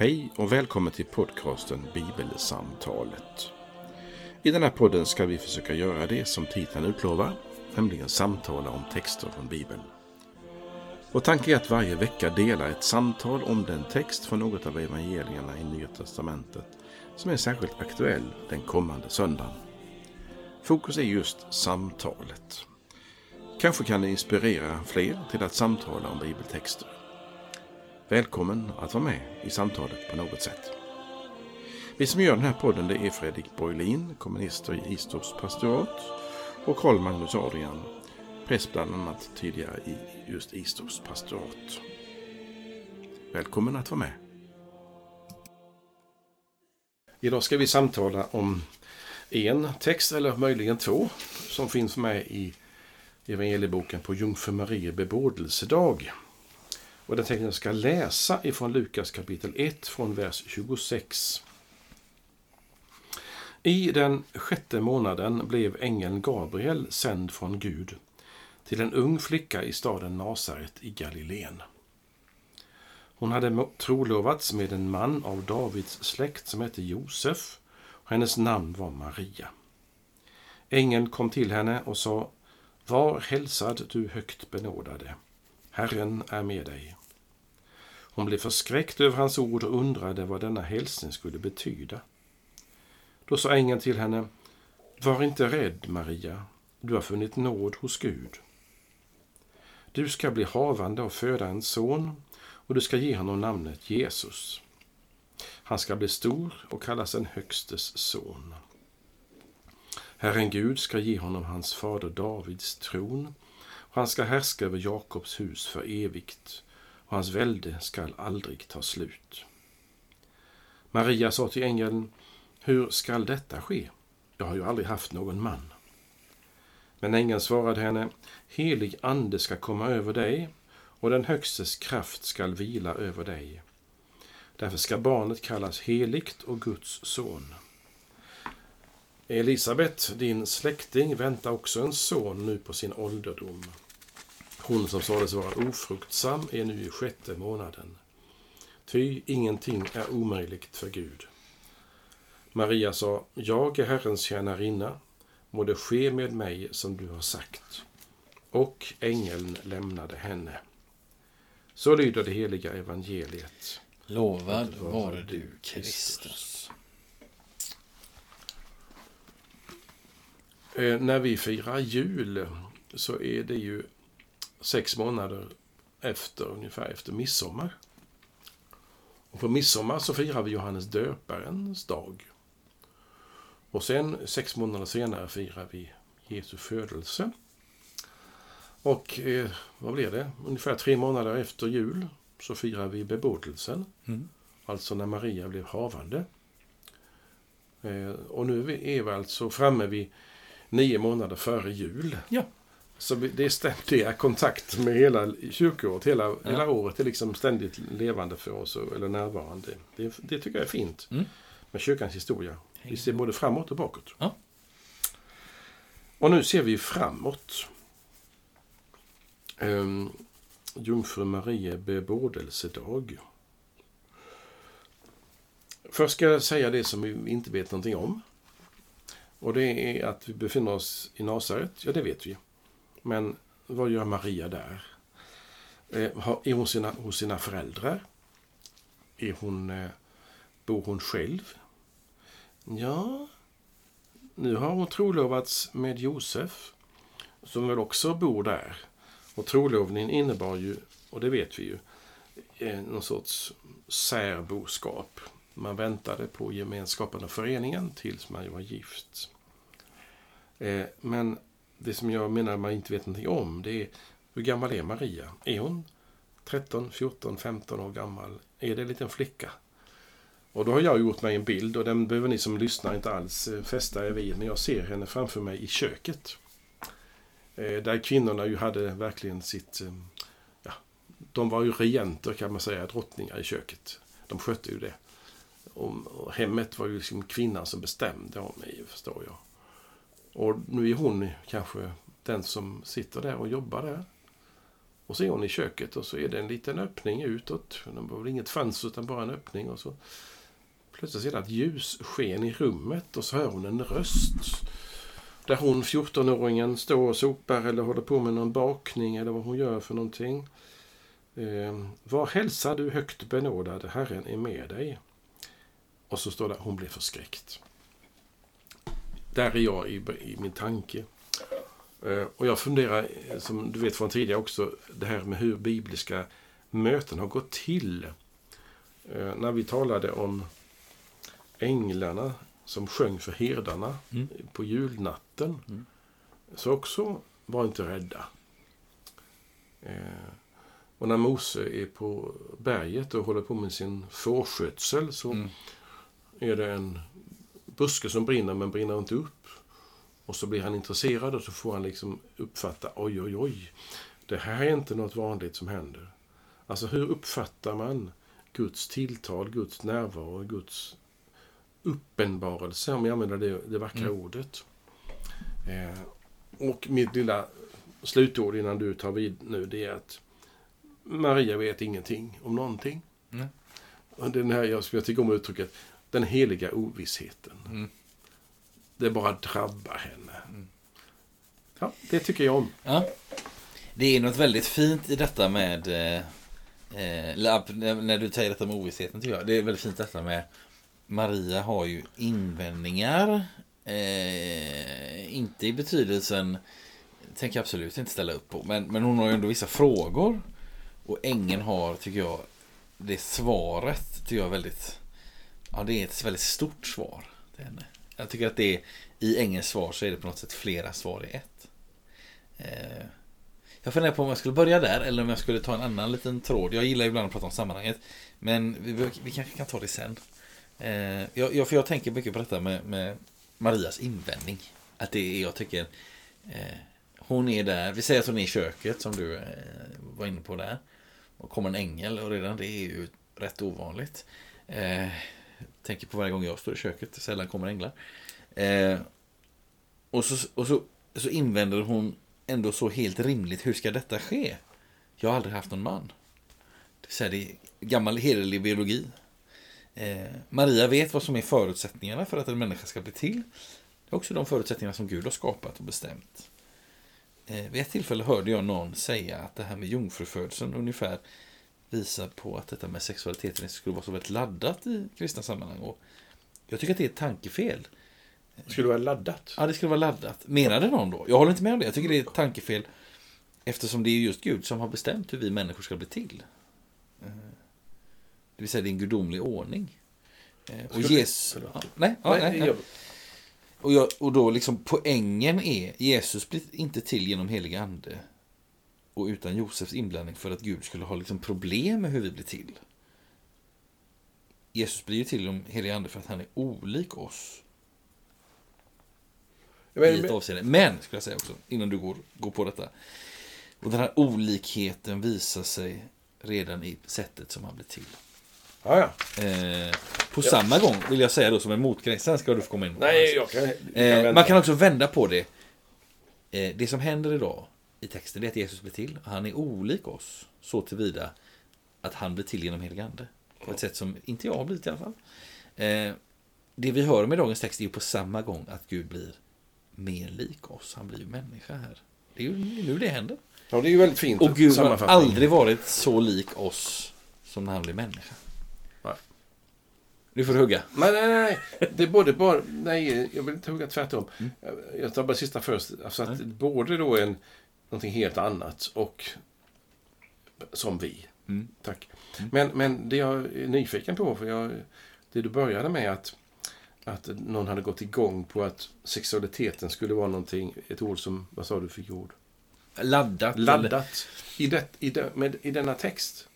Hej och välkommen till podcasten Bibelsamtalet. I den här podden ska vi försöka göra det som titeln utlovar, nämligen samtala om texter från Bibeln. Vår tanke är att varje vecka dela ett samtal om den text från något av evangelierna i Nya Testamentet som är särskilt aktuell den kommande söndagen. Fokus är just samtalet. Kanske kan det inspirera fler till att samtala om bibeltexter. Välkommen att vara med i samtalet på något sätt. Vi som gör den här podden det är Fredrik Borglin, kommunister i Istorps pastorat och Karl Magnus Adrian, präst bland annat tidigare i just Istorps pastorat. Välkommen att vara med. Idag ska vi samtala om en text, eller möjligen två, som finns med i evangelieboken på Jungfru Marie bebådelsedag. Och den texten jag ska läsa ifrån Lukas kapitel 1 från vers 26. I den sjätte månaden blev ängeln Gabriel sänd från Gud till en ung flicka i staden Nasaret i Galileen. Hon hade trolovats med en man av Davids släkt som hette Josef och hennes namn var Maria. Ängeln kom till henne och sa Var hälsad du högt benådade. Herren är med dig. Hon blev förskräckt över hans ord och undrade vad denna hälsning skulle betyda. Då sa ängeln till henne, Var inte rädd, Maria, du har funnit nåd hos Gud. Du ska bli havande och föda en son, och du ska ge honom namnet Jesus. Han ska bli stor och kallas en högstes son. Herren Gud ska ge honom hans fader Davids tron, och han ska härska över Jakobs hus för evigt, och hans välde skall aldrig ta slut. Maria sa till ängeln, hur skall detta ske? Jag har ju aldrig haft någon man. Men ängeln svarade henne, helig ande ska komma över dig och den Högstes kraft skall vila över dig. Därför ska barnet kallas heligt och Guds son. Elisabet, din släkting, väntar också en son nu på sin ålderdom. Hon som sades vara ofruktsam är nu i sjätte månaden. Ty ingenting är omöjligt för Gud. Maria sa, jag är Herrens tjänarinna, må det ske med mig som du har sagt. Och ängeln lämnade henne. Så lyder det heliga evangeliet. Lovad vare du, Kristus. Eh, när vi firar jul så är det ju sex månader efter, ungefär efter midsommar. Och på midsommar så firar vi Johannes döparens dag. Och sen sex månader senare firar vi Jesu födelse. Och eh, vad blir det? Ungefär tre månader efter jul så firar vi bebådelsen. Mm. Alltså när Maria blev havande. Eh, och nu är vi alltså framme vid nio månader före jul. Ja. Så det är ständiga kontakt med hela kyrkoåret. Hela, ja. hela året är liksom ständigt levande för oss, eller närvarande. Det, det tycker jag är fint mm. med kyrkans historia. Vi ser både framåt och bakåt. Ja. Och nu ser vi framåt. Um, Jungfru Maria bebådelsedag. Först ska jag säga det som vi inte vet någonting om. Och det är att vi befinner oss i Nasaret. Ja, det vet vi. Men vad gör Maria där? Eh, är hon sina, hos sina föräldrar? Är hon, eh, bor hon själv? Ja, nu har hon trolovats med Josef, som väl också bor där. Och trolovningen innebar ju, och det vet vi ju, eh, någon sorts särboskap. Man väntade på gemenskapen och föreningen tills man var gift. Men det som jag menar man inte vet någonting om, det är hur gammal är Maria? Är hon 13, 14, 15 år gammal? Är det en liten flicka? Och då har jag gjort mig en bild och den behöver ni som lyssnar inte alls eh, fästa er vid. Men jag ser henne framför mig i köket. Eh, där kvinnorna ju hade verkligen sitt... Eh, ja, de var ju regenter kan man säga, drottningar i köket. De skötte ju det. Och, hemmet var ju liksom kvinnan som bestämde om mig, förstår jag. Och nu är hon kanske den som sitter där och jobbar där. Och så är hon i köket och så är det en liten öppning utåt. Det var väl inget fönster utan bara en öppning. Och så plötsligt ser det ett ljussken i rummet och så hör hon en röst. Där hon, 14-åringen, står och sopar eller håller på med någon bakning eller vad hon gör för någonting. Eh, var hälsar du högt benådad, Herren är med dig. Och så står det, hon blir förskräckt. Där är jag i, i min tanke. Eh, och jag funderar, eh, som du vet från tidigare också, det här med hur bibliska möten har gått till. Eh, när vi talade om änglarna som sjöng för herdarna Mm. på julnatten. Mm. Så också var inte rädda. och när Mose är på berget och håller på med sin fårskötsel så Mm. är det en buske som brinner men brinner inte upp. Och så blir han intresserad och så får han liksom uppfatta, oj, oj, oj. Det här är inte något vanligt som händer. Alltså hur uppfattar man Guds tilltal, Guds närvaro, Guds uppenbarelse, om jag använder det, det vackra Mm. ordet. Eh, och mitt lilla slutord innan du tar vid nu, det är att Maria vet ingenting om någonting. Nej. Och den här, jag, jag tycker om uttrycket, den heliga ovissheten. Mm. Det bara drabbar henne. Mm. Ja, det tycker jag om. Ja. Det är något väldigt fint i detta med eh, eh lab, när du säger detta med ovissheten tycker jag. Det är väldigt fint detta med Maria har ju invändningar. Eh, inte i betydelsen tänker jag absolut inte ställa upp på. Men, men hon har ju ändå vissa frågor. Och ängeln har, tycker jag, det svaret tycker jag är väldigt Ja, det är ett väldigt stort svar till henne. Jag tycker att det är, i ängelns svar så är det på något sätt flera svar i ett. Eh, jag funderar på om jag skulle börja där eller om jag skulle ta en annan liten tråd. Jag gillar ibland att prata om sammanhanget. Men vi, vi, vi kanske kan ta det sen. Eh, jag, jag, för jag tänker mycket på detta med, med Marias invändning. Att det är, jag tycker, eh, hon är där, vi säger att hon är i köket som du eh, var inne på där. Och kommer en ängel och redan det är ju rätt ovanligt. Eh, Tänker på varje gång jag står i köket, sällan kommer änglar. Eh, och så, och så, så invänder hon ändå så helt rimligt, hur ska detta ske? Jag har aldrig haft någon man. Det är, så här, det är gammal hederlig biologi. Eh, Maria vet vad som är förutsättningarna för att en människa ska bli till. Det är också de förutsättningarna som Gud har skapat och bestämt. Eh, vid ett tillfälle hörde jag någon säga att det här med jungfrufödseln ungefär visar på att detta med sexualiteten skulle vara så väldigt laddat i kristna sammanhang. Och jag tycker att det är ett tankefel. Skulle vara laddat. Ja, det skulle vara laddat. Menade någon då? Jag håller inte med om det. Jag tycker det är ett tankefel. Eftersom det är just Gud som har bestämt hur vi människor ska bli till. Eh, Det vill säga, det är en gudomlig ordning. Eh, Och Jesus... Ja, nej, ja, Nej, nej, Och, jag, och då liksom poängen är, Jesus blir inte till genom helig ande och utan Josefs inblandning för att Gud skulle ha liksom problem med hur vi blir till. Jesus blir ju till genom helig ande för att han är olik oss jag i ett avseende. Men, skulle jag säga också, innan du går, går på detta. Och den här olikheten visar sig redan i sättet som han blir till. ja, ja. Eh, på samma gång vill jag säga då som en motgrej, sen ska du få komma in. Nej, jag kan, jag kan Eh, man kan också vända på det. Eh, det som händer idag i texten är att Jesus blir till. Han är olik oss så tillvida att han blir till genom helig ande. På ett sätt som inte jag har blivit i alla fall. Eh, det vi hör med dagens text är ju på samma gång att Gud blir mer lik oss. Han blir ju människa här. Det är ju nu det händer. Ja, det är ju väldigt fint. Och Gud har aldrig varit så lik oss som när han blir människa. Nej. Nu får du hugga. Nej, nej, nej. Det är både bara... Nej, jag vill inte hugga tvärtom. Mm. Jag tar bara sista först. Alltså att både då en, någonting helt annat och som vi. Mm. Tack. Men, men det jag är nyfiken på, för jag, det du började med att, att någon hade gått igång på att sexualiteten skulle vara någonting, ett ord som, vad sa du för ord? Laddat. eller- Laddat. I, det, i, det, med, I denna text.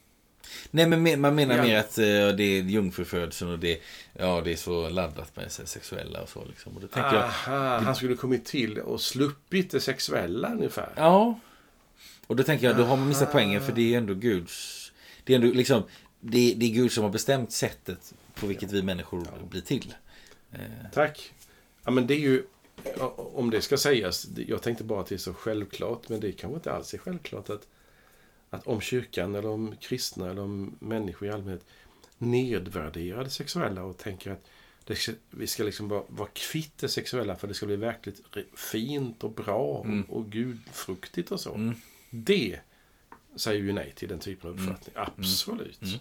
Nej, men me- man menar Ja. mer att eh, det är jungfrufödseln och det, ja, det är så laddat med sig sexuella och så. Liksom. Och då tänker jag, Aha, han skulle kommit till och sluppit det sexuella ungefär. ja. Och då tänker jag, då har man missat Aha. poängen för det är ändå Guds... Det är ändå liksom, det, det är Gud som har bestämt sättet på vilket vi människor blir till. Eh, Tack. Ja, men det är ju, ja, om det ska sägas, jag tänkte bara att det är så självklart, men det kanske inte alls är självklart att, att om kyrkan eller om kristna eller om människor i allmänhet nedvärderar det sexuella och tänker att det, vi ska liksom vara, vara kvitt det sexuella för det ska bli verkligt fint och bra Mm. och, och gudfruktigt och så. Mm. Det säger ju nej till den typen av uppfattning. Absolut. Mm.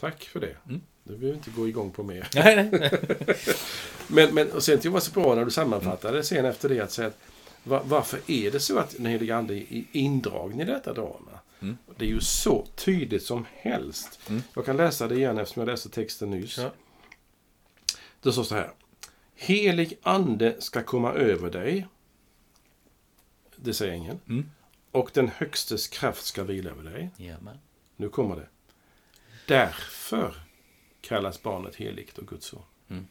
Tack för det. Mm. Det behöver vi inte gå igång på mer. Nej, nej. Men, men och sen tycker jag var så bra när du sammanfattade sen efter det att säga att va- varför är det så att den helige Ande är indragen i detta drama? Mm. Det är ju så tydligt som helst. Mm. Jag kan läsa det igen eftersom jag läste texten nyss. Ja. Det står så här. Helig Ande ska komma över dig. Det säger ängeln. Mm. Och den högstes kraft ska vila över dig. Jajamän. Nu kommer det. Därför kallas barnet heligt och Guds son. Mm.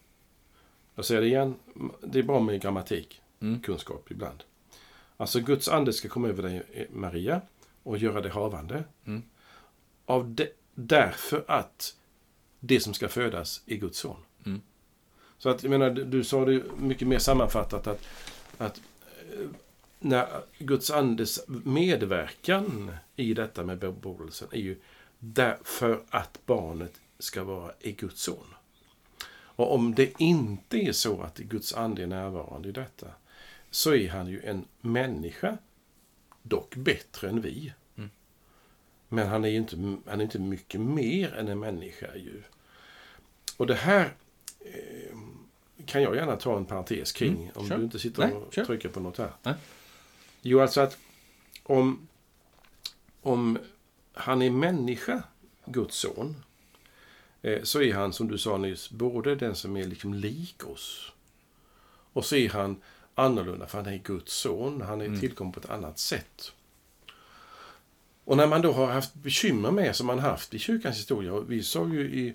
Jag säger det igen. Det är bra med grammatik, Mm. kunskap ibland. Alltså Guds ande ska komma över dig, eh, Maria, och göra dig havande. Mm. Av de, därför att det som ska födas är Guds son. Mm. Så att, jag menar, du, sa det mycket mer sammanfattat att, att eh, när Guds andes medverkan i detta med bebådelsen är ju därför att barnet ska vara i Guds son. Och om det inte är så att Guds ande är närvarande i detta så är han ju en människa, dock bättre än vi. Mm. Men han är ju inte, han är inte mycket mer än en människa ju. Och det här eh, kan jag gärna ta en parentes kring Mm, om kör. du inte sitter Nej, och kör. trycker på något här. Nej. Jo, alltså att om, om han är människa, Guds son, eh, så är han som du sa nyss, både den som är liksom lik oss och så är han annorlunda för han är Guds son. Han är Mm. tillkommen på ett annat sätt. Och när man då har haft bekymmer med, som man haft i kyrkans historia, och vi sa ju i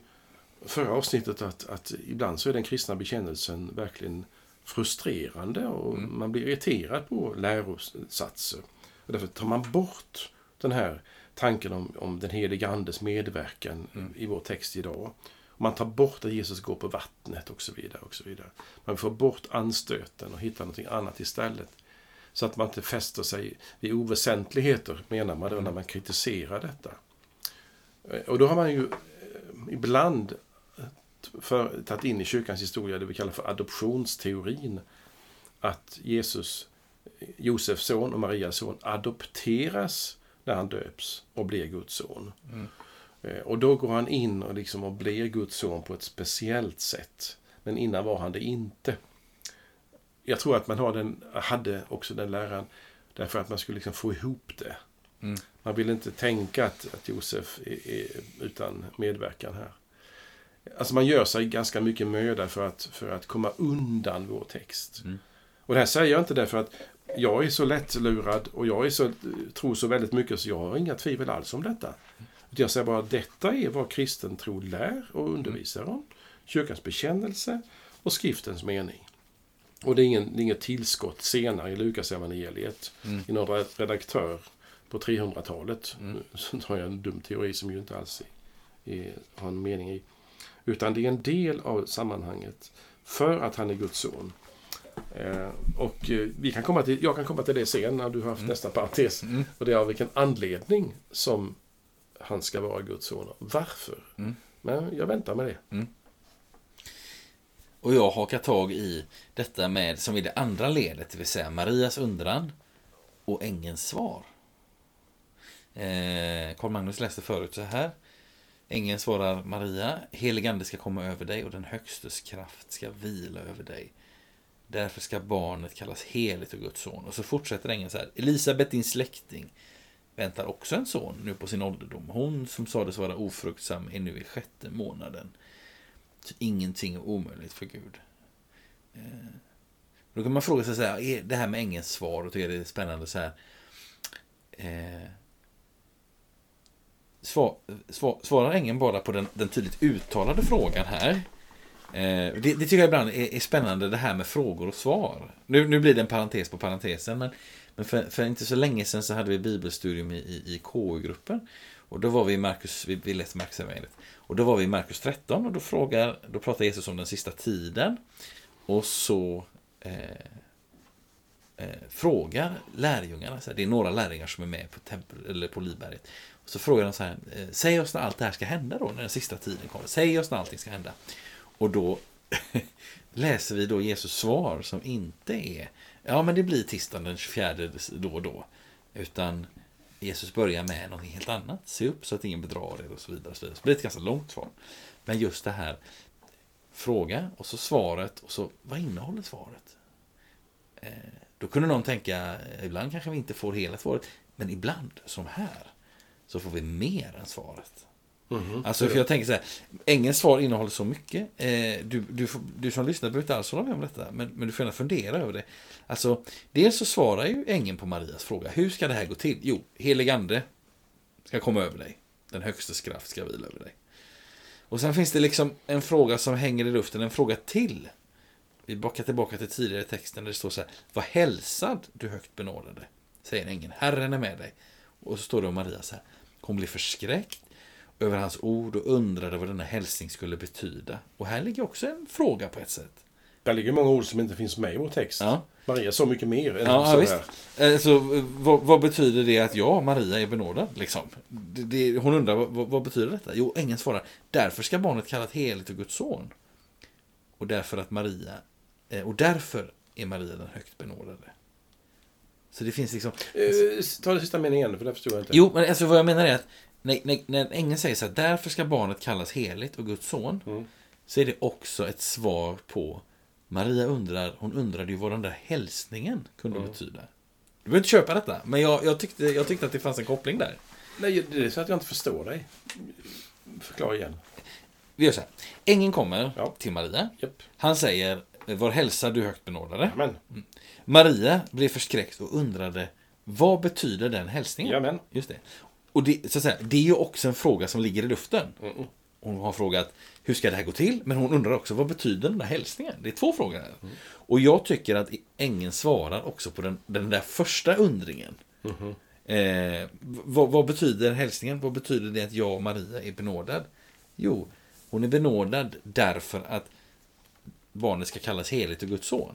förra avsnittet att, att ibland så är den kristna bekännelsen verkligen frustrerande och Mm. man blir irriterad på lärosatser. Och därför tar man bort den här tanken om, om den heliga Andes medverkan Mm. i vår text idag. Man tar bort att Jesus går på vattnet och så vidare. och så vidare. Man får bort anstöten och hittar någonting annat istället. Så att man inte fäster sig vid oväsentligheter, menar man då när man kritiserar detta. Eh, och då har man ju eh, ibland eh, för, tagit in i kyrkans historia det vi kallar för adoptionsteorin. Att Jesus, Josefs son och Marias son adopteras när han döps och blir Guds son. Mm. Eh, Och då går han in och, liksom och blir Guds son på ett speciellt sätt. Men innan var han det inte. Jag tror att man har den, hade också den läran därför att man skulle liksom få ihop det. Mm. Man vill inte tänka att, att Josef är, är utan medverkan här. Alltså man gör sig ganska mycket möda för att, för att komma undan vår text. Mm. Och det här säger jag inte därför att jag är så lättlurad och jag är så, tror så väldigt mycket så jag har inga tvivel alls om detta. Jag säger bara att detta är vad kristen tro lär och undervisar om. Kyrkans bekännelse och skriftens mening. Och det är, ingen, det är inget tillskott senare i Lukas evangeliet Mm. i någon redaktör på 300-talet. Mm. Nu Så har jag en dum teori som ju inte alls är, är, har en mening i. Utan det är en del av sammanhanget för att han är Guds son. Eh, och eh, vi kan komma till, jag kan komma till det sen när du har haft Mm. nästa parentes. Mm. Och det är av vilken anledning som han ska vara Guds son. Varför? Mm. Men jag väntar med det. Och jag hakar tag i detta med, som är det andra ledet, det vill säga Marias undran och ängelns svar. Eh, Karl Magnus läste förut så här. Ängeln svarar Maria, helig ande ska komma över dig och den högstes kraft ska vila över dig. Därför ska barnet kallas heligt och Guds son. Och så fortsätter ängeln så här. Elisabet, din släkting, väntar också en son nu på sin ålderdom. Hon som sades vara ofruktsam är nu i sjätte månaden. Så ingenting är omöjligt för Gud. Eh, Då kan man fråga sig så här, är det här med ängelns svar och tycker det är spännande så här. Eh, svar, svar, svarar ängeln bara på den, den tydligt uttalade frågan här? Eh, det, det tycker jag ibland är, är spännande det här med frågor och svar. Nu, nu blir det en parentes på parentesen, men, men för, för inte så länge sedan så hade vi bibelstudium i, i, i KU-gruppen. Och då var vi i Markus, vi, vi läste Markus evangeliet. Och då var vi i Markus 13 och då frågar, då pratar Jesus om den sista tiden. Och så eh, eh, frågar lärjungarna, så här, det är några lärjungar som är med på, tempel, eller på Livberget. Och så frågar de så här, eh, säg oss när allt det här ska hända då, när den sista tiden kommer. Säg oss när allting ska hända. Och då läser vi då Jesus svar som inte är, ja men det blir tisdagen den 24 då och då. Utan Jesus börjar med något helt annat. Se upp så att ingen bedrar er och så vidare. Och så, vidare. så det blir ett ganska långt svar. Men just det här fråga och så svaret och så vad innehåller svaret? Eh, då kunde någon tänka, eh, ibland kanske vi inte får hela svaret, men ibland, som här, så får vi mer än svaret. Mhm. Alltså, för jag tänker så här, ängelns svar innehåller så mycket. Eh, du, du, du som lyssnar behöver inte alls hålla med om detta, men, men du får gärna fundera över det. Alltså, dels så svarar ju ängeln på Marias fråga, hur ska det här gå till? Jo, helig ande ska komma över dig. Den högstes kraft ska vila över dig. Och sen finns det liksom en fråga som hänger i luften, en fråga till. Vi backar tillbaka till tidigare texten där det står så här, var hälsad du högt benådade, säger ängeln, Herren är med dig. Och så står det om Maria så här, hon blir förskräckt över hans ord och undrade vad denna hälsning skulle betyda. Och här ligger också en fråga på ett sätt. Där ligger många ord som inte finns med i vår text. Ja. Maria sa mycket mer än Ja, så ja här. Så, eh, vad, vad betyder det att jag, Maria, är benådad? Liksom? Det, det, hon undrar, vad, vad, betyder detta? Jo, ängeln svarar, därför ska barnet kallas heligt och Guds son. Och därför att Maria, eh, och därför är Maria den högt benådade. Så det finns liksom... Eh, ta det sista meningen för det förstår jag inte. Jo, men alltså vad jag menar är att när, när, när ängeln säger så här, därför ska barnet kallas heligt och Guds son, Mm. så är det också ett svar på Maria undrar, hon undrade ju vad den där hälsningen kunde Mm. betyda. Du behöver inte köpa detta, men jag, jag, tyckte, jag tyckte att det fanns en koppling där. Nej, det är så att jag inte förstår dig. Förklara igen. Vi gör så här. Ängeln kommer Ja. till Maria. Japp. Han säger, var hälsad du högt benådade. Amen. Maria blev förskräckt och undrade, vad betyder den hälsningen? Just det. Och det, så att säga, det är ju också en fråga som ligger i luften. Mm, mm. Hon har frågat hur ska det här gå till? Men hon undrar också vad betyder den där hälsningen? Det är två frågor här. Och jag tycker att ängeln svarar också på den, den där första undringen. Eh, vad, vad betyder hälsningen? Vad betyder det att jag och Maria är benådad? Jo, hon är benådad därför att barnet ska kallas heligt och Guds son.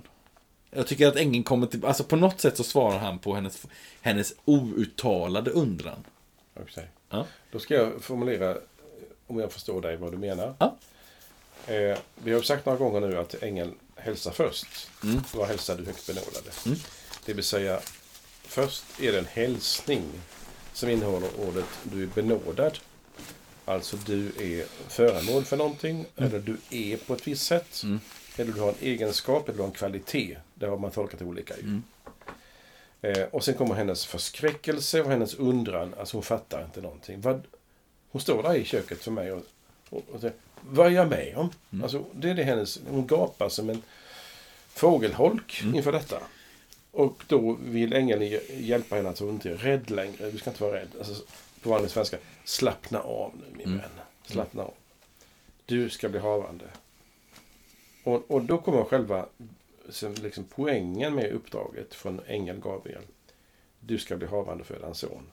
Jag tycker att ängeln kommer till, alltså på något sätt så svarar han på hennes, hennes outtalade undran. Okej. Ja. Då ska jag formulera, om jag förstår dig, vad du menar. Ja. Eh, vi har ju sagt några gånger nu att ängeln hälsar först. Mm. Vad hälsar du högt benådade? Mm. Det vill säga, först är det en hälsning som innehåller ordet du är benådad. Alltså du är föremål för någonting, eller du är på ett visst sätt. Mm. Eller du har en egenskap, eller du har en kvalitet. Det har man tolkat olika ju. Mm. Eh, och sen kommer hennes förskräckelse och hennes undran. Alltså hon fattar inte någonting. Vad, hon står där i köket för mig och, och, och säger, vad är jag med om? Mm. Alltså, det är det hennes, hon gapar som en fågelholk Mm. inför detta. Och då vill ängeln hj- hjälpa henne att hon inte är rädd längre. Du ska inte vara rädd. Alltså, på vanlig svenska. Slappna av nu min Mm. vän. Slappna av. Du ska bli havande. Och, och då kommer själva som liksom poängen med uppdraget från ängeln Gabriel. Du ska bli havande föda en son.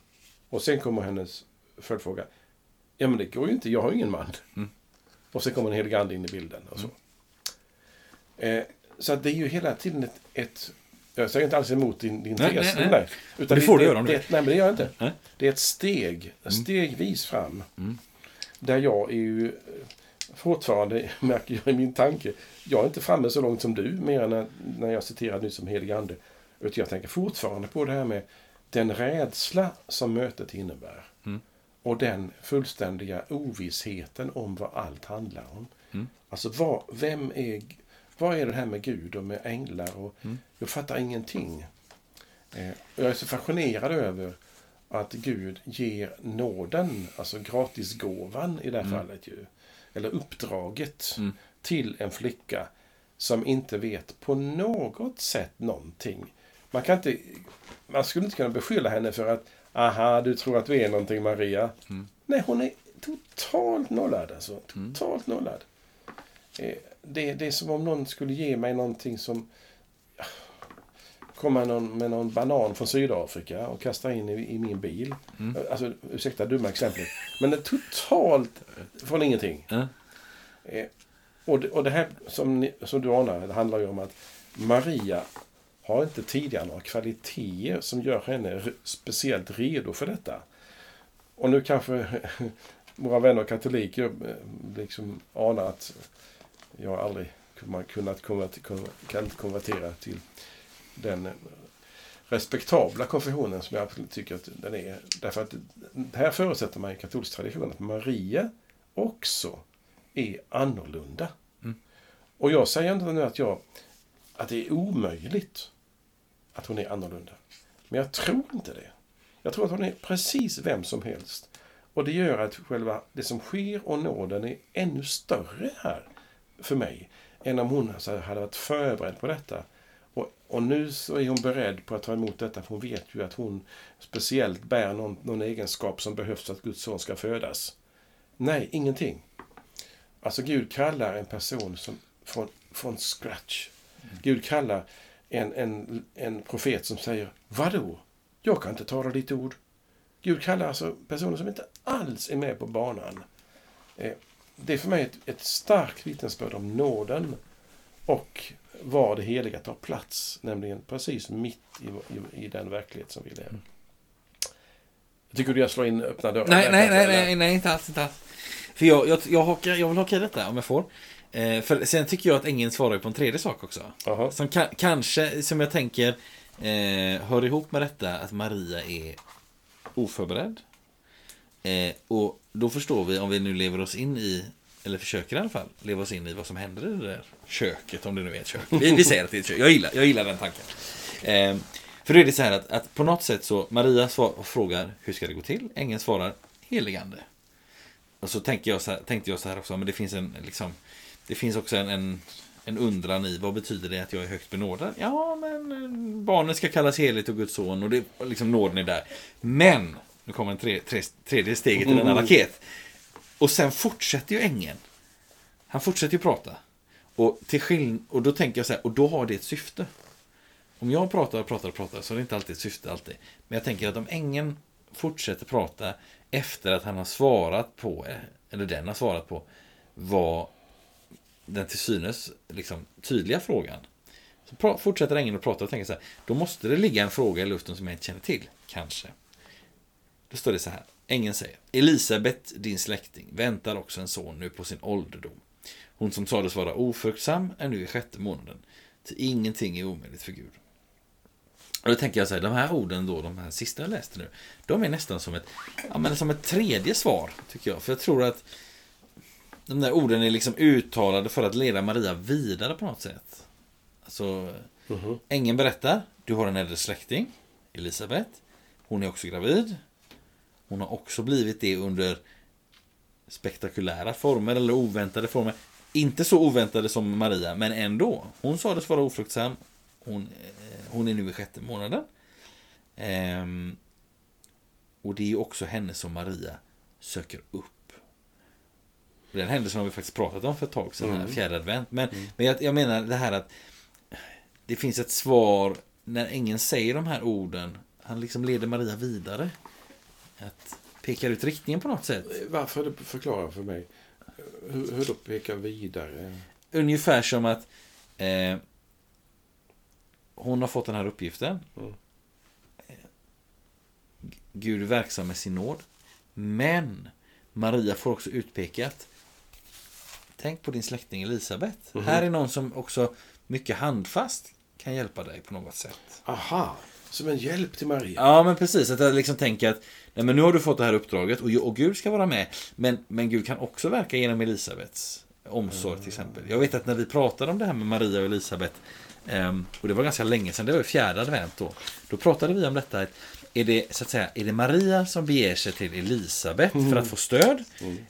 Och sen kommer hennes följdfråga. Ja men det går ju inte, jag har ju ingen man. Mm. Och sen kommer en helig ande in i bilden. Och så eh, så att det är ju hela tiden ett, ett jag säger inte alls emot din, din Nej, tes. nej, nej. Utan Det får du det, göra om du vill. Nej, men det gör jag inte. Nej. Det är ett steg, stegvis fram. Mm. Där jag är ju fortfarande, märker jag i min tanke, jag är inte framme så långt som du, mer än när, jag citerade nyss som helig ande. Utan jag tänker fortfarande på det här med den rädsla som mötet innebär. Mm. Och den fullständiga ovissheten om vad allt handlar om. Mm. Alltså, vad, vem är, vad är det här med Gud och med änglar? Och Mm. Jag fattar ingenting. Eh, jag är så fascinerad över att Gud ger nåden, alltså gratisgåvan i det här Mm. fallet ju, eller uppdraget Mm. till en flicka som inte vet på något sätt någonting. Man kan inte, man skulle inte kunna beskylla henne för att aha, du tror att du är någonting Maria. Mm. Nej, hon är totalt nollad alltså. Mm. Totalt nollad. Eh, det, det är som om någon skulle ge mig någonting som komma någon, med någon banan från Sydafrika och kasta in i, i min bil. Mm. Alltså, ursäkta dumma exemplet. Men det är totalt från ingenting. Ja. Eh, och, det, och det här som, ni, som du anar, det handlar ju om att Maria har inte tidigare några kvaliteter som gör henne speciellt redo för detta. Och nu kanske våra vänner katoliker eh, liksom anar att jag aldrig kunnat konvertera till den respektabla konfessionen som jag absolut tycker att den är. Därför att här förutsätter man i katolsk tradition att Maria också är annorlunda. Och jag säger inte nu att, jag, att det är omöjligt att hon är annorlunda. Men jag tror inte det. Jag tror att hon är precis vem som helst. Och det gör att själva det som sker och nåden är ännu större här för mig. Än om hon alltså hade varit förberedd på detta. Och, och nu så är hon beredd på att ta emot detta för hon vet ju att hon speciellt bär någon, någon egenskap som behövs för att Guds son ska födas. Nej, ingenting. Alltså Gud kallar en person som, från, från scratch. Gud kallar en, en, en profet som säger Vadå? Jag kan inte tala ditt ord. Gud kallar alltså personer som inte alls är med på banan. Eh, Det är för mig ett, ett starkt vittnesbörd om nåden och var det heliga tar plats, nämligen precis mitt i, i, i den verklighet som vi lever. Jag tycker du jag slår in öppna dörrar? Nej, nej, nej, nej, nej, inte alls, inte alls. För jag, jag, jag, hakar, jag vill haka i detta om jag får. Eh, för sen tycker jag att ängeln svarar på en tredje sak också. Jaha. Som ka, kanske, som jag tänker, eh, hör ihop med detta att Maria är oförberedd. Eh, och då förstår vi, om vi nu lever oss in i, eller försöker i alla fall, leva oss in i vad som händer i det där köket, om det nu är ett kök. Vi, vi säger att det är ett kök. Jag gillar, jag gillar den tanken. Eh, för då är det så här att, att på något sätt så, Maria svar, frågar hur ska det gå till? Ängeln svarar heligande. Och så, tänker jag så här, tänkte jag så här också, men det finns en liksom, det finns också en, en, en undran i vad betyder det att jag är högt benådad? Ja, men eh, barnet ska kallas heligt och Guds son och det, liksom nåden är där. Men, nu kommer en tre, tre, tredje steget i denna raket. Och sen fortsätter ju ängeln. Han fortsätter ju prata. Och, till skill- och då tänker jag så här, och då har det ett syfte. Om jag pratar och pratar och pratar så är det inte alltid ett syfte alltid. Men jag tänker att om ängeln fortsätter prata efter att han har svarat på, eller den har svarat på, vad den till synes liksom, tydliga frågan. Så fortsätter ängeln att prata och tänker så här, då måste det ligga en fråga i luften som jag inte känner till, kanske. Då står det så här, ängeln säger, Elisabet, din släkting, väntar också en son nu på sin ålderdom. Hon som sades vara ofruktsam är nu i sjätte månaden, till ingenting är omöjligt för Gud. Och då tänker jag så här, de här orden då, de här sista jag läste nu, de är nästan som ett, ja, men som ett tredje svar, tycker jag. För jag tror att de där orden är liksom uttalade för att leda Maria vidare på något sätt. Alltså, Mhm. ängeln berättar, du har en äldre släkting, Elisabet. Hon är också gravid. Hon har också blivit det under spektakulära former eller oväntade former. Inte så oväntade som Maria, men ändå. Hon sades vara ofruktsam. Hon, eh, hon är nu i sjätte månaden. Ehm, och det är också henne som Maria söker upp. Den händelsen har vi faktiskt pratat om för ett tag sedan, Mm. fjärde advent. Men, men jag, jag menar det här att det finns ett svar när ängeln säger de här orden. Han liksom leder Maria vidare. Att pekar ut riktningen på något sätt. Varför? Förklara för mig. Hur, hur då peka vidare? Ungefär som att eh, hon har fått den här uppgiften. Mm. Gud verksam med sin nåd. Men Maria får också utpekat. Tänk på din släkting Elisabet. Mhm. Här är någon som också mycket handfast kan hjälpa dig på något sätt. Aha, som en hjälp till Maria. Ja, men precis. Att jag liksom tänker att nej, men nu har du fått det här uppdraget och, och Gud ska vara med. Men, men Gud kan också verka genom Elisabets omsorg till exempel. Jag vet att när vi pratade om det här med Maria och Elisabet ehm, och det var ganska länge sedan, det var fjärde advent då. Då pratade vi om detta. Är det, så att säga, är det Maria som beger sig till Elisabet för att få stöd?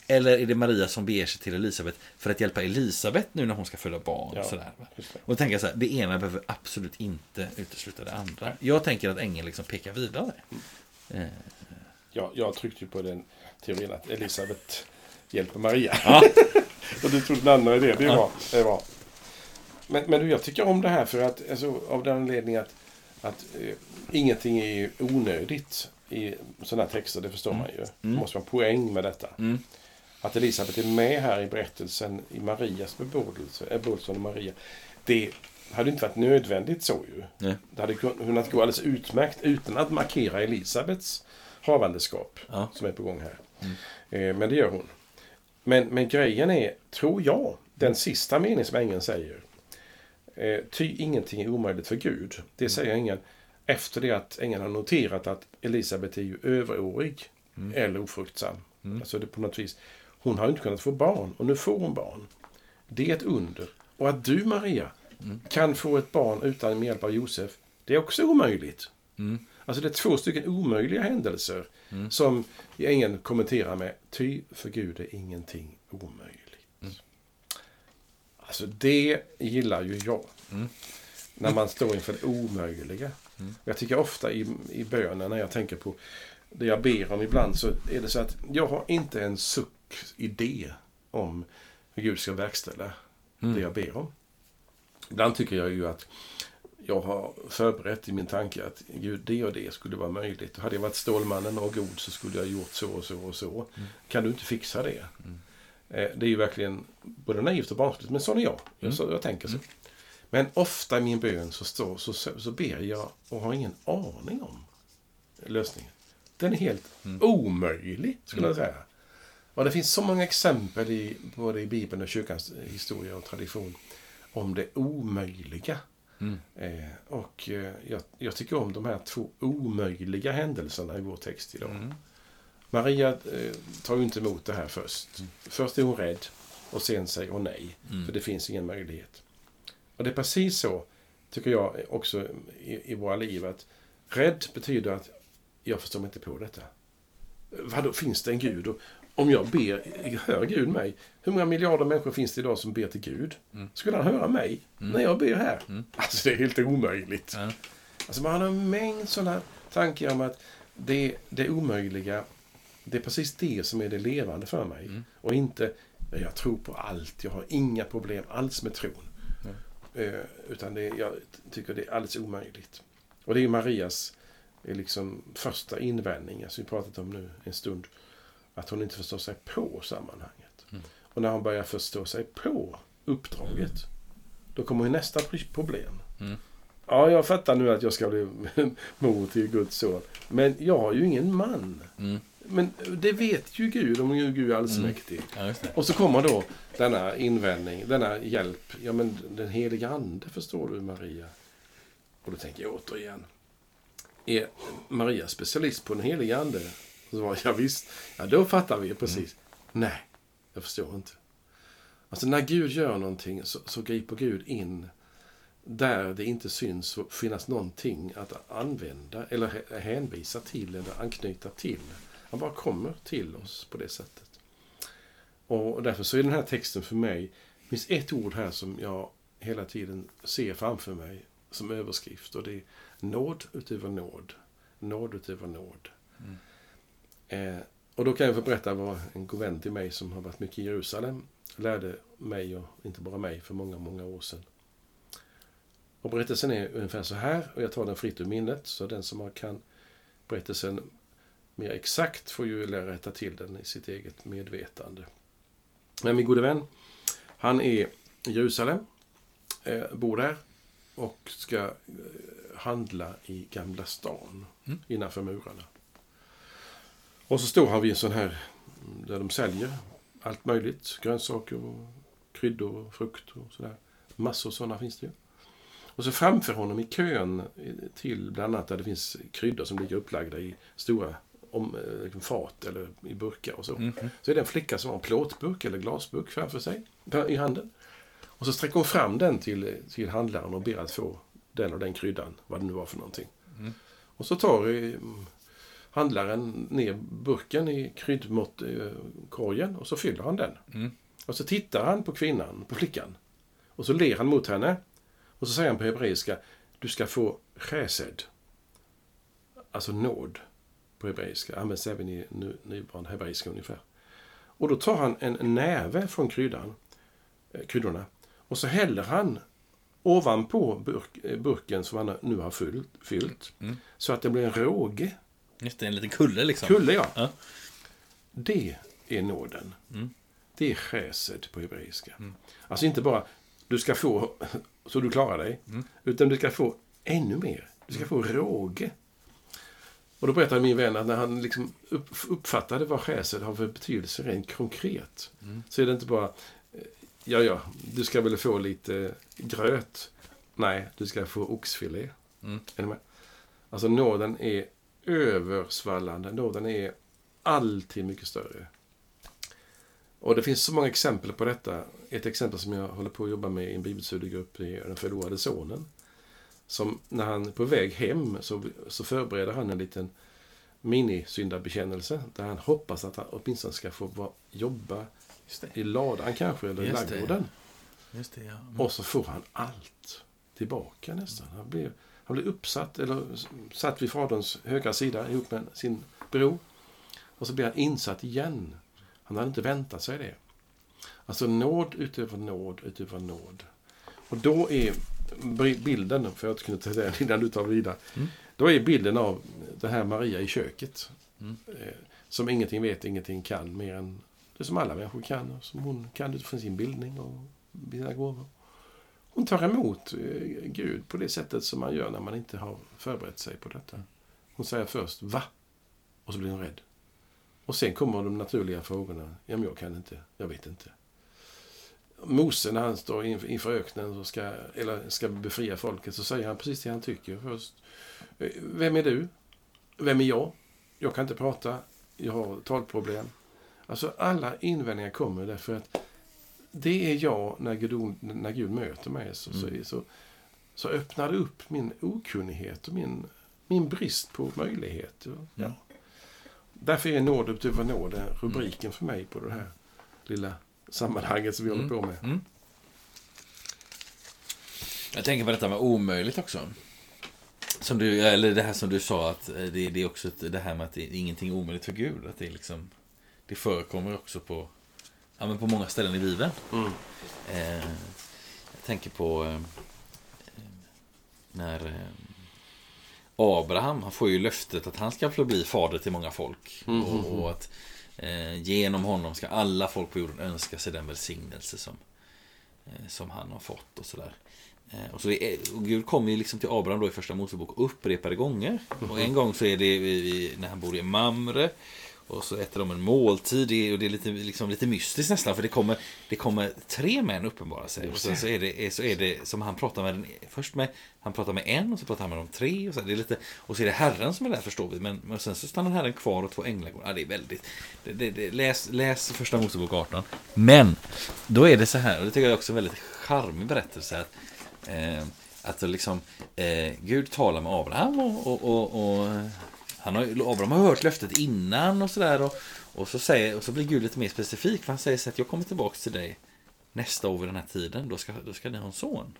Eller är det Maria som beger sig till Elisabet för att hjälpa Elisabet nu när hon ska föda barn? Ja, och sådär. Och jag så här, det ena behöver absolut inte utesluta det andra. Jag tänker att ängeln liksom pekar vidare. Eh, Jag, jag tryckte på den teorin att Elisabet hjälper Maria. Ja. och du tog den andra idén. Det är Ja. bra. Det är bra. Men, men jag tycker om det här för att, alltså, av den anledningen att, att eh, ingenting är ju onödigt i sådana här texter. Det förstår man ju. Det måste vara poäng med detta. Mm. Att Elisabet är med här i berättelsen i Marias bebådelse, äh, bebådelsen av Maria. Det, hade inte varit nödvändigt så ju. Nej. Det hade kun- kunnat gå alldeles utmärkt utan att markera Elisabets havandeskap Ja. som är på gång här. Eh, men det gör hon. Men, men grejen är, tror jag, den sista meningen som ängeln säger. Eh, ty ingenting är omöjligt för Gud. Det säger ängeln efter det att ängeln har noterat att Elisabet är ju överårig eller ofruktsam. Alltså det på något vis. Hon har inte kunnat få barn och nu får hon barn. Det är ett under. Och att du Maria kan få ett barn utan med hjälp av Josef, det är också omöjligt. Mm. Alltså det är två stycken omöjliga händelser som ängeln kommenterar med ty för Gud är ingenting omöjligt. Alltså det gillar ju jag. När man står inför det omöjliga. Jag tycker ofta i, i bönen när jag tänker på det jag ber om ibland så är det så att jag har inte en suck idé om hur Gud ska verkställa det jag ber om. Ibland tycker jag ju att jag har förberett i min tanke att Gud, det och det skulle vara möjligt. Hade jag varit Stålmannen och god så skulle jag gjort så och så och så. Kan du inte fixa det? Eh, Det är ju verkligen både naivt och barnsligt, men så är jag. Jag, så, jag tänker så. Men ofta i min bön så, står, så, så, ber jag och har ingen aning om lösningen. Den är helt omöjlig, skulle jag säga. Och det finns så många exempel i både i Bibeln och kyrkans historia och tradition om det omöjliga. Eh, och eh, jag, jag tycker om de här två omöjliga händelserna i vår text idag. Maria eh, tar ju inte emot det här först. Först är hon rädd och sen säger hon nej. För det finns ingen möjlighet. Och det är precis så, tycker jag, också i, i våra liv. att Rädd betyder att jag förstår mig inte på detta. Vadå, finns det en Gud? Och om jag ber, hör Gud mig? Hur många miljarder människor finns det idag som ber till Gud? Skulle han höra mig när jag ber här? Alltså det är helt omöjligt. Alltså man har en mängd sådana tankar om att det, det omöjliga, det är precis det som är det levande för mig. Och inte, "Ja, jag tror på allt, jag har inga problem alls med tron. Eh, utan det, jag tycker det är alldeles omöjligt. Och det är Marias eh, liksom, första invändning, som vi pratat om nu en stund. Att hon inte förstår sig på sammanhanget. Och när hon börjar förstå sig på uppdraget, då kommer ju nästa problem. Ja, jag fattar nu att jag ska bli mor till Guds son. Men jag har ju ingen man. Mm. Men det vet ju Gud, om Gud är allsmäktig. Ja, just det. Och så kommer då denna invändning, denna hjälp. Ja, men den heliga ande förstår du, Maria. Och då tänker jag återigen. Är Maria specialist på den heliga ande? Och så var jag visst. Ja, då fattar vi precis. Nej, jag förstår inte. Alltså när Gud gör någonting så, så griper Gud in där det inte syns finnas någonting att använda eller hä- hänvisa till eller anknyta till. Han bara kommer till oss på det sättet. Och därför så är den här texten för mig, det finns ett ord här som jag hela tiden ser framför mig som överskrift och det är nåd utöver nåd. Nåd utöver nåd. Eh, och då kan jag få berätta vad en god vän till mig som har varit mycket i Jerusalem lärde mig, och inte bara mig, för många, många år sedan. Och berättelsen är ungefär så här, och jag tar den fritt ur minnet, så den som kan berättelsen mer exakt får ju lära rätta till den i sitt eget medvetande. Men min gode vän, han är i Jerusalem, eh, bor där och ska eh, handla i Gamla stan, innanför murarna. Och så står han vid en sån här, mm, där de säljer allt möjligt, grönsaker och kryddor och frukt och sådär. Massor sådana finns det ju. Och så framför honom i kön eh, till bland annat där det finns kryddor som ligger upplagda i stora om, eh, liksom fat eller i burkar och så. Så är det en flicka som har en plåtburk eller glasburk framför sig i handen. Och så sträcker hon fram den till, till handlaren och ber att få den och den kryddan, vad det nu var för någonting. Och så tar eh, handlaren ner burken i kryddmåttkorgen och så fyller han den. Mm. Och så tittar han på kvinnan, på flickan. Och så ler han mot henne. Och så säger han på hebreiska, du ska få chesed. Alltså nåd på hebreiska. Används även i nu- nuvarande hebreiska ungefär. Och då tar han en näve från kryddan, eh, kryddorna. Och så häller han ovanpå burk, eh, burken som han nu har fyllt, fyllt så att det blir en råge. Just det, en liten kulle liksom. Kulle, ja. Ja. Det är nåden. Det är chesed på hebreiska. Alltså inte bara du ska få så du klarar dig. Utan du ska få ännu mer. Du ska få råge. Och då berättade min vän att när han liksom upp, uppfattade vad skäset har för betydelse rent konkret. Så är det inte bara, eh, ja ja, du ska väl få lite gröt. Nej, du ska få oxfilé. Mm. Är ni med? Alltså nåden är översvallande. Nåden är alltid mycket större. Och det finns så många exempel på detta. Ett exempel som jag håller på att jobba med i en bibelstudiegrupp är Den förlorade sonen. Som när han är på väg hem så, så förbereder han en liten minisyndabekännelse. Där han hoppas att han åtminstone ska få vara, jobba i ladan kanske, eller i ladugården. Det, ja. Mm. Och så får han allt tillbaka nästan. Han blir, han blir uppsatt, eller satt vid faderns högra sida ihop med sin bror. Och så blir han insatt igen. Han hade inte väntat sig det. Alltså nåd utöver nåd utöver nåd. Och då är bilden, för att kunna ta den innan du tar vidare. Mm. Då är bilden av den här Maria i köket. Mm. Eh, Som ingenting vet, ingenting kan mer än det som alla människor kan. Som hon kan utifrån sin bildning och sina gåvor. Hon tar emot eh, Gud på det sättet som man gör när man inte har förberett sig på detta. Hon säger först va? Och så blir hon rädd. Och sen kommer de naturliga frågorna. Ja, men jag kan inte. Jag vet inte. Mose när han står inf- inför öknen och ska, eller ska befria folket så säger han precis det han tycker först. Vem är du? Vem är jag? Jag kan inte prata. Jag har talproblem. Alltså alla invändningar kommer därför att det är jag när Gud, när Gud möter mig. Så, så, så, så öppnar det upp min okunnighet och min, min brist på möjlighet. Ja. Mm. Därför är nåd utöver nåd en rubriken för mig på det här lilla sammanhanget som vi håller på med. Mm. Jag tänker på detta med omöjligt också. Som du, eller det här som du sa, att eh, det, det är också ett- det här med att det är ingenting omöjligt för Gud. Att det, är liksom, det förekommer också på, ja, men på många ställen i Bibeln. Mm. Eh, jag tänker på eh, när eh, Abraham, han får ju löftet att han ska få bli fader till många folk. Mm, och, och att genom honom ska alla folk på jorden önska sig den välsignelse som, eh, som han har fått och sådär. Eh, och, så är, och Gud kommer ju liksom till Abraham då i första Mosebok upprepade gånger. Och en gång så är det när han bor i Mamre. Och så äter de en måltid det är- och det är lite, liksom, lite mystiskt nästan för det kommer, det kommer tre män uppenbara sig. Och sen så är det, så är det som han pratar med den, först med, han pratar med en och så pratar han med de tre. Och så, det är lite, och så är det Herren som är där förstår vi. Men, men sen så stannar Herren kvar och två änglar går. Ja, det är väldigt, det, det, det, läs, läs första Mosebok 18. Men, då är det så här, och det tycker jag också är en väldigt charmig berättelse. Att, eh, att liksom, eh, Gud talar med Abraham och, och, och, och han har, Abraham har hört löftet innan och sådär. Och, och, så säger, och så blir Gud lite mer specifik. För han säger så att jag kommer tillbaka till dig nästa år vid den här tiden. Då ska, då ska ni ha en son.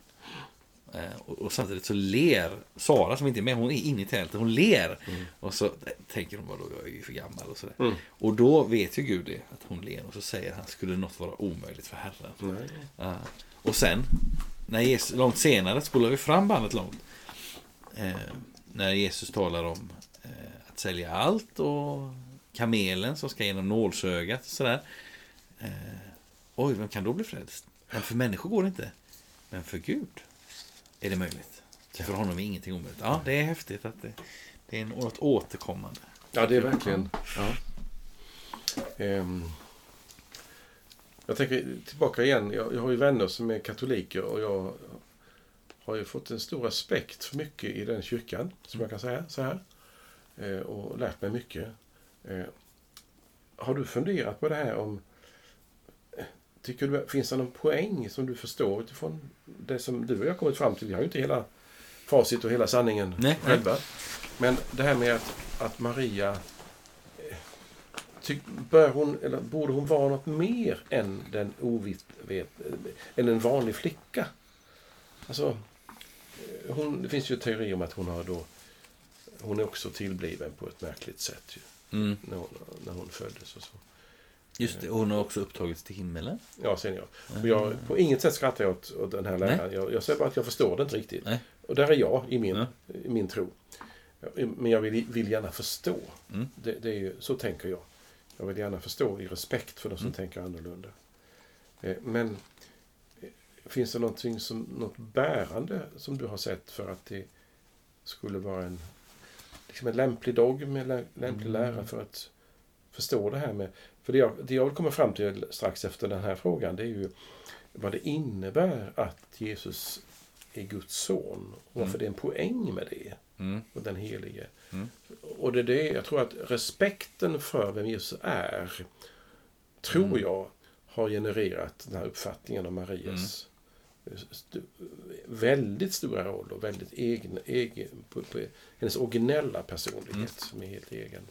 Eh, och, och samtidigt så ler Sara som inte är med. Hon är inne i tältet. Hon ler. Och så tänker hon bara då jag är ju för gammal och sådär. Mm. Och då vet ju Gud det. Att hon ler. Och så säger han skulle något vara omöjligt för Herren. Ja. Och sen, när Jesus, långt senare, spolar vi fram bandet långt. Eh, när Jesus talar om Eh, att sälja allt och kamelen som ska genom nålsögat och sådär. Eh, oj, vem kan då bli frälst? Men för människor går det inte. Men för Gud är det möjligt. För honom är ingenting omöjligt. Ja, det är häftigt att det, det är något återkommande. Ja, det är verkligen... Ja. Um, jag tänker tillbaka igen. Jag, jag har ju vänner som är katoliker och jag har ju fått en stor respekt för mycket i den kyrkan, som jag kan säga så här. Eh, och lärt mig mycket. Eh, har du funderat på det här om... eh, Tycker du finns det någon poäng som du förstår utifrån det som du och jag har kommit fram till? Vi har ju inte hela facit och hela sanningen Nej, själva. Men det här med att, att Maria... eh, Ty, bör hon, eller borde hon vara något mer än den ovit, vet, än en vanlig flicka? Alltså, hon, det finns ju teori om att hon har då... Hon är också tillbliven på ett märkligt sätt ju, Mm. när, hon, när hon föddes och så. Just det, hon har också upptagits till himmelen. Ja, sen jag. Och jag på inget sätt skrattar jag åt, åt den här läraren. Jag, jag säger bara att jag förstår det inte riktigt. Nej. Och där är jag i min, Ja. i min tro. Men jag vill, vill gärna förstå. Mm. Det, det är ju, så tänker jag. Jag vill gärna förstå i respekt för de som Mm. tänker annorlunda. Eh, Men eh, finns det någonting som, något bärande som du har sett för att det skulle vara en, liksom en lämplig dogm, en lä- lämplig Mm. lära för att förstå det här med... För det jag, det jag vill komma fram till strax efter den här frågan, det är ju vad det innebär att Jesus är Guds son. Och varför Mm. det är en poäng med det. Mm. Och den helige. Mm. Och det är det, jag tror att respekten för vem Jesus är, tror Mm. jag, har genererat den här uppfattningen om Marias st- väldigt stora roll och väldigt egen, egen på, på, hennes originella personlighet Mm. som är helt egen.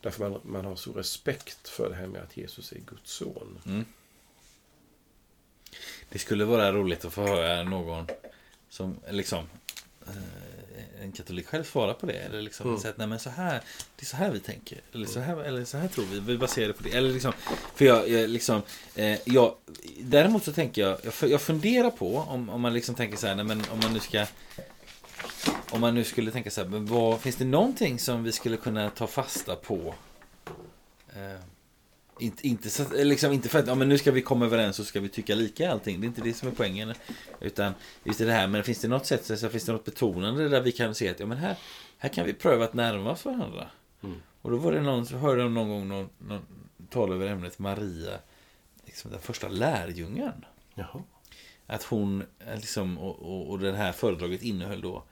Därför man, man har så respekt för det här med att Jesus är Guds son. Mm. Det skulle vara roligt att få höra någon som liksom eh, en katolik själv svara på det. Eller liksom Mm. säga att nej men så här, det är så här vi tänker. Eller så här, eller så här tror vi, vi baserar det på det. Eller liksom, för jag, jag liksom, eh, jag, däremot så tänker jag, jag, jag funderar på om, om man liksom tänker så här, nej men om man nu ska om man nu skulle tänka så här, men vad, finns det någonting som vi skulle kunna ta fasta på? Eh, inte, inte, så, att- liksom, inte för att ja, men nu ska vi komma överens och ska vi tycka lika allting. Det är inte det som är poängen. Utan just det här, men finns det något sätt, så, finns det något betonande där vi kan se att ja, men här, här kan vi pröva att närma oss varandra. Mm. Och då var det någon, så hörde jag någon gång någon, någon tala över ämnet Maria, liksom den första lärjungen. Jaha. Att hon, eh, liksom, och, och, och det här föredraget innehöll då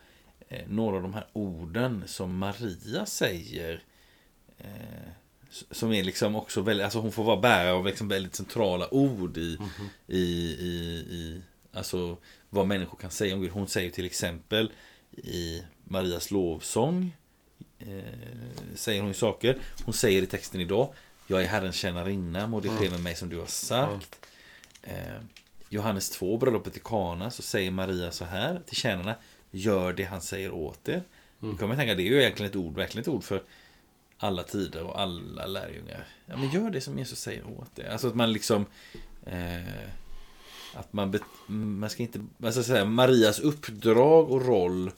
eh, några av de här orden som Maria säger. Eh, som är liksom också väldigt, alltså hon får vara bärare av liksom väldigt centrala ord i, Mhm. i, i, i, alltså vad människor kan säga om Gud. Hon säger till exempel i Marias lovsång, eh, säger hon ju saker. Hon säger i texten idag, jag är Herrens tjänarinna, må det ske med mig som du har sagt. Eh, Johannes 2, bröllopet i Kana, så säger Maria så här till tjänarna. Gör det han säger åt er. Mm. Tänka, det är ju egentligen ett ord, verkligen ett ord för alla tider och alla lärjungar. Ja, men gör det som Jesus säger åt er. Alltså att man liksom... Eh, att man, bet, man ska inte... Man ska säga, Marias uppdrag och roll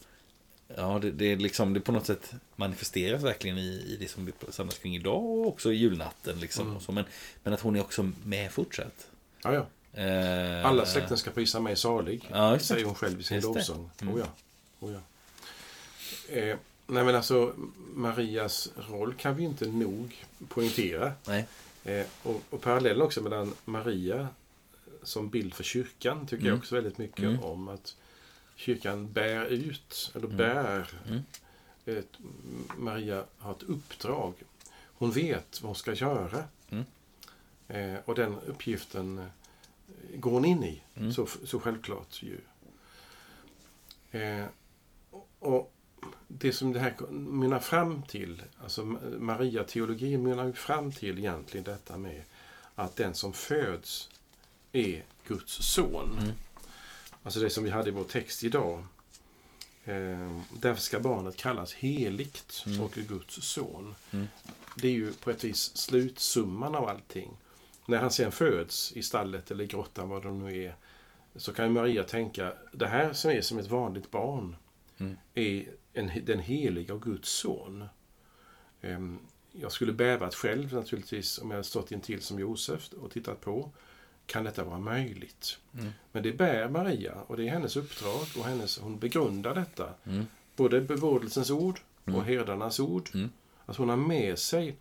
Ja, det, det är liksom det på något sätt manifesteras verkligen i, i det som vi samlas kring idag och också i julnatten. Liksom, Mm. och så, men, men att hon är också med fortsatt. Ja, ja. Eh, Alla släkten ska prisa mig salig, Ja, det. säger hon själv i sin det. lovsång. Mm. Oh ja. Oh ja. Eh, nej men alltså, Marias roll kan vi inte nog poängtera. Nej. Eh, och, och parallellen också mellan Maria som bild för kyrkan tycker jag Mm. också väldigt mycket Mm. om. Att kyrkan bär ut, eller Mm. bär. Mm. Ett, Maria har ett uppdrag. Hon vet vad hon ska göra. Mm. Eh, och den uppgiften eh, går hon in i. Mm. Så, så självklart ju. Eh, och det som det här mynnar fram till, alltså Maria-teologin mynnar fram till egentligen detta med att den som föds är Guds son. Mm. Alltså det som vi hade i vår text idag. Eh, därför ska barnet kallas heligt Mm. och Guds son. Mm. Det är ju på ett vis slutsumman av allting. När han sen föds i stallet eller i grottan, vad det nu är, så kan Maria tänka, det här som är som ett vanligt barn Mm. är en, den heliga och Guds son. Ehm, Jag skulle bävat själv naturligtvis om jag stått intill som Josef och tittat på. Kan detta vara möjligt? Mm. Men det bär Maria och det är hennes uppdrag och hennes, hon begrundar detta. Mm. Både bevårdelsens ord och Mm. herdarnas ord. Mm. Att hon har med sig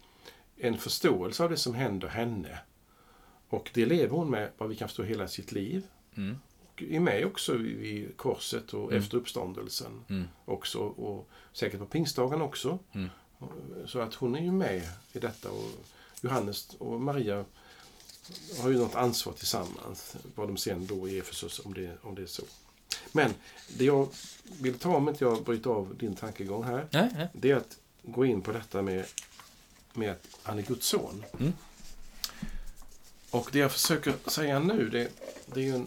en förståelse av det som händer henne. Och det lever hon med, vad vi kan förstå, hela sitt liv. Och är med också vid korset och Mm. efter uppståndelsen. Mm. också. Och säkert på pingstdagen också. Mm. Så att hon är ju med i detta. Och Johannes och Maria har ju något ansvar tillsammans. Vad de sen då i Efesus, om det, om det är så. Men det jag vill ta om inte jag bryter av din tankegång här. Nej, nej. Det är att gå in på detta med, med att han är Guds son. Mm. Och det jag försöker säga nu, det, det är ju en...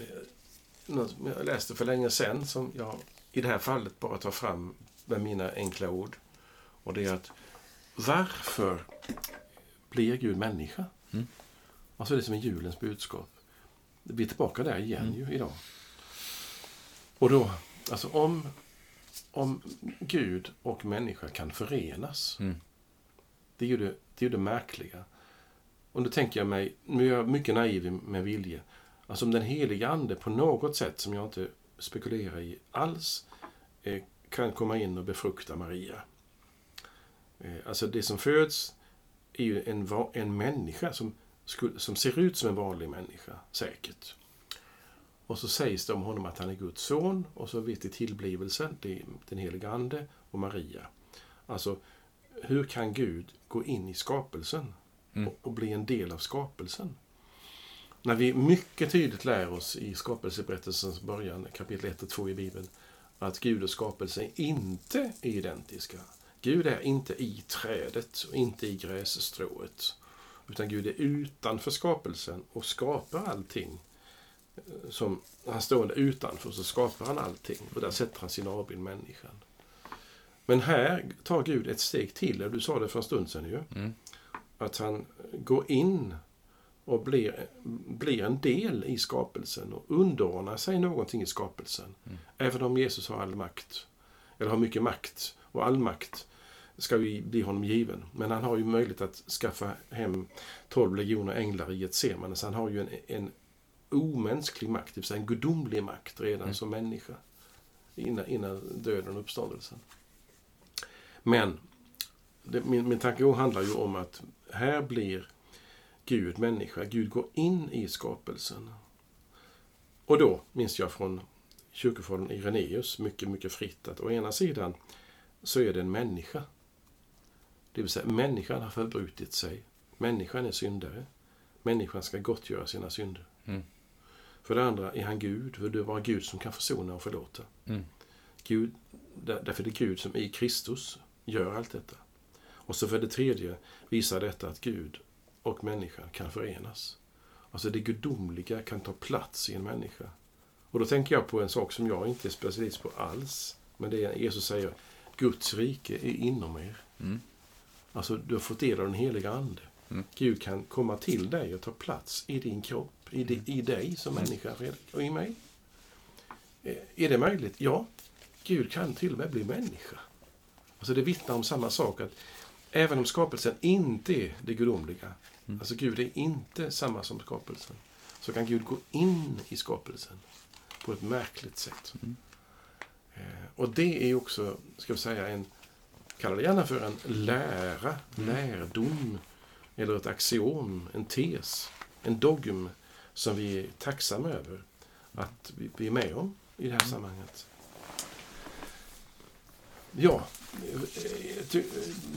eh, Något som jag läste för länge sedan som jag i det här fallet bara tar fram med mina enkla ord. Och det är att varför blir Gud människa? Mm. Alltså det som är julens budskap. Vi är tillbaka där igen Mm. ju idag. Och då, alltså om, om Gud och människa kan förenas. Mm. Det är ju det, det, är ju det märkliga. Och då tänker jag mig, nu är jag mycket naiv med vilje, Alltså om den heliga ande på något sätt, som jag inte spekulerar i alls, eh, kan komma in och befrukta Maria. Eh, alltså det som föds är ju en, en människa som, som ser ut som en vanlig människa, säkert. Och så sägs det om honom att han är Guds son och så vet vi tillblivelsen, det är den heliga Ande och Maria. Alltså, hur kan Gud gå in i skapelsen Mm. och, och bli en del av skapelsen? När vi mycket tydligt lär oss i skapelseberättelsens början, kapitel 1 och 2 i Bibeln, att Gud och skapelsen inte är identiska. Gud är inte i trädet och inte i grässtrået. Utan Gud är utanför skapelsen och skapar allting. Som han stående utanför så skapar han allting och där sätter han sin avbild människan. Men här tar Gud ett steg till, och du sa det för en stund sedan ju. Mm. Att han går in och blir, blir en del i skapelsen och underordnar sig någonting i skapelsen. Även om Jesus har all makt, eller har mycket makt, och all makt ska ju bli honom given. Men han har ju möjlighet att skaffa hem 12 legioner änglar i ett semane, så han har ju en, en omänsklig makt, det vill säga en gudomlig makt redan som människa. Innan, innan döden och uppståndelsen. Men det, min, min tankegång handlar ju om att här blir Gud människa. Gud går in i skapelsen. Och då minns jag från kyrkofadern Irenaeus mycket, mycket fritt att å ena sidan så är det en människa. Det vill säga människan har förbrutit sig. Människan är syndare. Människan ska gottgöra sina synder. Mm. För det andra är han Gud, för det är bara Gud som kan försona och förlåta. Mm. Gud, där- därför är det Gud som i Kristus gör allt detta. Och så för det tredje visar detta att Gud och människan kan förenas. Alltså det gudomliga kan ta plats i en människa. Och då tänker jag på en sak som jag inte är specialist på alls. Men det är Jesus säger, Guds rike är inom er. Mm. Alltså du har fått del av den heliga Ande. Mm. Gud kan komma till dig och ta plats i din kropp, i, di, i dig som människa Fredrik, och i mig. Eh, Är det möjligt? Ja. Gud kan till och med bli människa. Alltså det vittnar om samma sak. att Även om skapelsen inte är det gudomliga, Mm. alltså Gud är inte samma som skapelsen, så kan Gud gå in i skapelsen på ett märkligt sätt. Mm. Eh, Och det är också, ska vi säga, en, kalla det gärna för en lära, Mm. lärdom, eller ett axiom, en tes, en dogm som vi är tacksamma över att vi, vi är med om i det här sammanhanget. Ja, eh,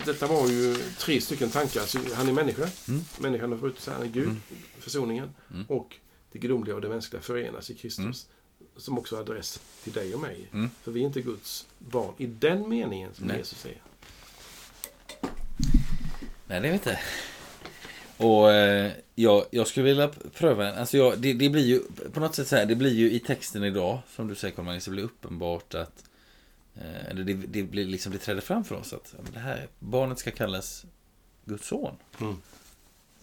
detta var ju tre stycken tankar. Så han är människa, Mm. människan har brutit sig, han är Gud, Mm. försoningen, Mm. och det gudomliga och det mänskliga förenas i Kristus. Som också har adress till dig och mig. Mm. För vi är inte Guds barn i den meningen som Nej. Jesus säger. Nej, det är vi inte. Och eh, jag, jag skulle vilja pröva en, alltså jag, det, det blir ju på något sätt så här, det blir ju i texten idag, som du säger Carl-Magnus, det blir uppenbart att eller det, det blir liksom, det träder fram för oss att det här, barnet ska kallas Guds son. Mm.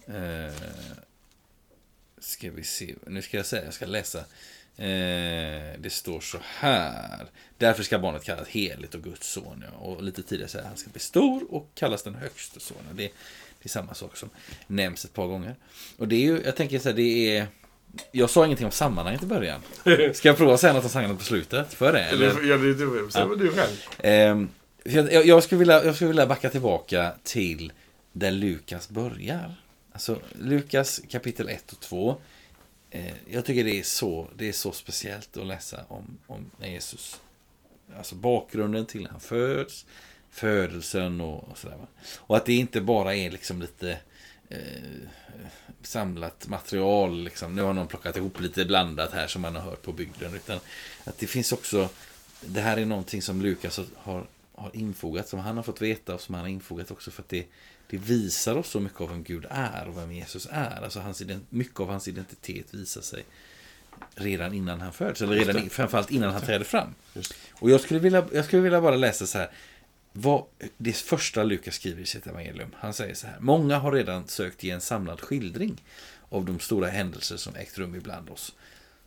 Eh, ska vi se, nu ska jag säga, jag ska läsa. Eh, det står så här. Därför ska barnet kallas heligt och Guds son. Ja. Och lite tidigare säger han ska bli stor och kallas den högste sonen. Det, det är samma sak som nämns ett par gånger. Och det är ju, jag tänker så här, det är... Jag sa ingenting om sammanhanget i början. Ska jag prova att säga något om sammanhanget på slutet? För det? Eller? Ja, det är du, vad du själv. Ehm, jag, skulle vilja, jag skulle vilja backa tillbaka till där Lukas börjar. Alltså Lukas kapitel 1 och 2. Eh, jag tycker det är, så, det är så speciellt att läsa om, om Jesus. Alltså bakgrunden till när han föds. Födelsen och, och sådär. va. Och att det inte bara är liksom lite eh, samlat material. Liksom. Nu har någon plockat ihop lite blandat här som man har hört på bygden. Utan att det finns också det här är någonting som Lukas har, har infogat, som han har fått veta och som han har infogat också för att det, det visar oss så mycket av vem Gud är och vem Jesus är. Alltså hans, mycket av hans identitet visar sig redan innan han föds, eller redan framförallt innan han träder fram. Och jag skulle, vilja, jag skulle vilja bara läsa så här, vad, det första Lukas skriver i sitt evangelium. Han säger så här, många har redan sökt ge en samlad skildring av de stora händelser som ägt rum ibland oss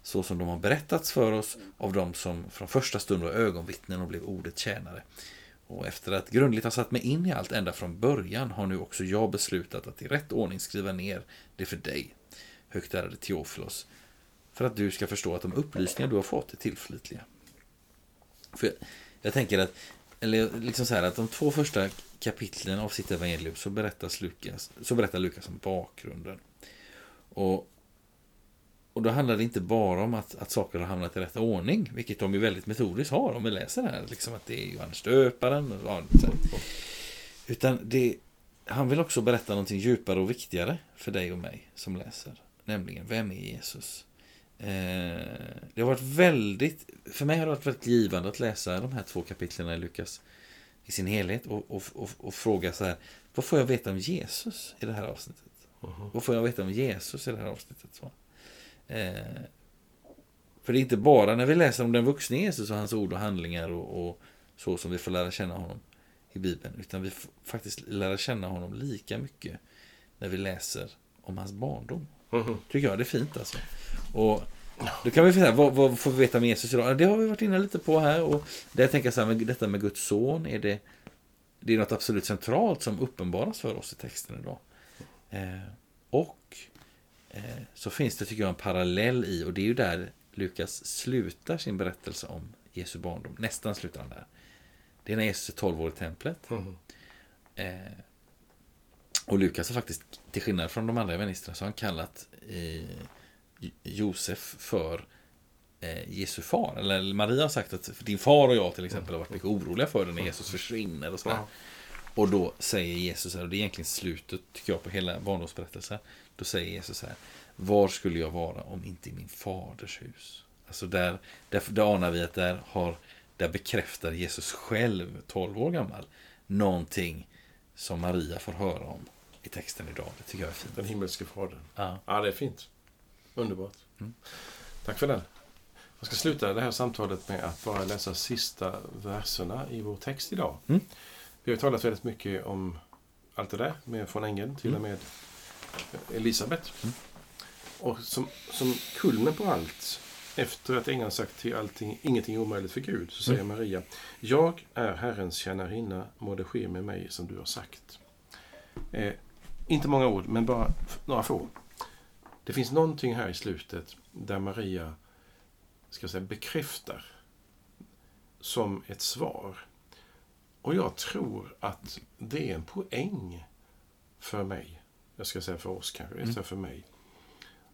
så som de har berättats för oss av de som från första stund var ögonvittnen och blev ordet tjänare. Och efter att grundligt ha satt mig in i allt ända från början har nu också jag beslutat att i rätt ordning skriva ner det för dig, högt ärade Teofilos, för att du ska förstå att de upplysningar du har fått är tillförlitliga. För jag, jag tänker att, eller liksom så här, att de två första kapitlen av sitt evangelium så, berättas Lukas, så berättar Lukas om bakgrunden. Och, och då handlar det inte bara om att, att saker har hamnat i rätt ordning, vilket de ju väldigt metodiskt har om vi läser det här. Liksom att det är Johannes döparen. Och, och, så. Utan det, han vill också berätta någonting djupare och viktigare för dig och mig som läser. Nämligen, vem är Jesus? Eh, det har varit väldigt, för mig har det varit väldigt givande att läsa de här två kapitlen i Lukas i sin helhet och, och, och, och fråga så här, vad får jag veta om Jesus i det här avsnittet? Mhm. Vad får jag veta om Jesus i det här avsnittet? Så. Eh, för det är inte bara när vi läser om den vuxne Jesus och hans ord och handlingar och, och så som vi får lära känna honom i Bibeln. Utan vi får faktiskt lära känna honom lika mycket när vi läser om hans barndom. Mhm. Tycker jag det är fint alltså. Och då kan vi säga, vad, vad får vi veta om Jesus idag? Det har vi varit inne lite på här. Och jag tänker så här, med detta med Guds son, är det, det är något absolut centralt som uppenbaras för oss i texten idag. Eh, och eh, så finns det, tycker jag, en parallell i, och det är ju där Lukas slutar sin berättelse om Jesu barndom. Nästan slutar han där. Det är när Jesus är 12 år i templet. Mhm. Eh, och Lukas har faktiskt, till skillnad från de andra evangelisterna, så har han kallat eh, Jo- Josef för eh, Jesu far. Eller Maria har sagt att din far och jag till exempel har varit mycket oroliga för det när Jesus försvinner och sådär. Ja. Och då säger Jesus, här, och det är egentligen slutet tycker jag på hela barndomsberättelsen. Då säger Jesus här, var skulle jag vara om inte i min faders hus? Alltså där, där, där anar vi att där, har, där bekräftar Jesus själv, 12 år gammal, någonting som Maria får höra om i texten idag. Det tycker jag är fint. Den himmelske fadern. Ja. Ja, det är fint. Underbart. Mm. Tack för den. Jag ska sluta det här samtalet med att bara läsa sista verserna i vår text idag. Mm. Vi har talat väldigt mycket om allt det där, med från ängeln till och med Elisabet. Mm. Och som, som kulmen på allt, efter att ängeln sagt till allting, ingenting är omöjligt för Gud, så säger Maria, Jag är Herrens tjänarinna, må det ske med mig som du har sagt. Eh, inte många ord, men bara några få. Det finns någonting här i slutet där Maria ska säga, bekräftar som ett svar. Och jag tror att det är en poäng för mig. Jag ska säga för oss kanske, mm. för mig.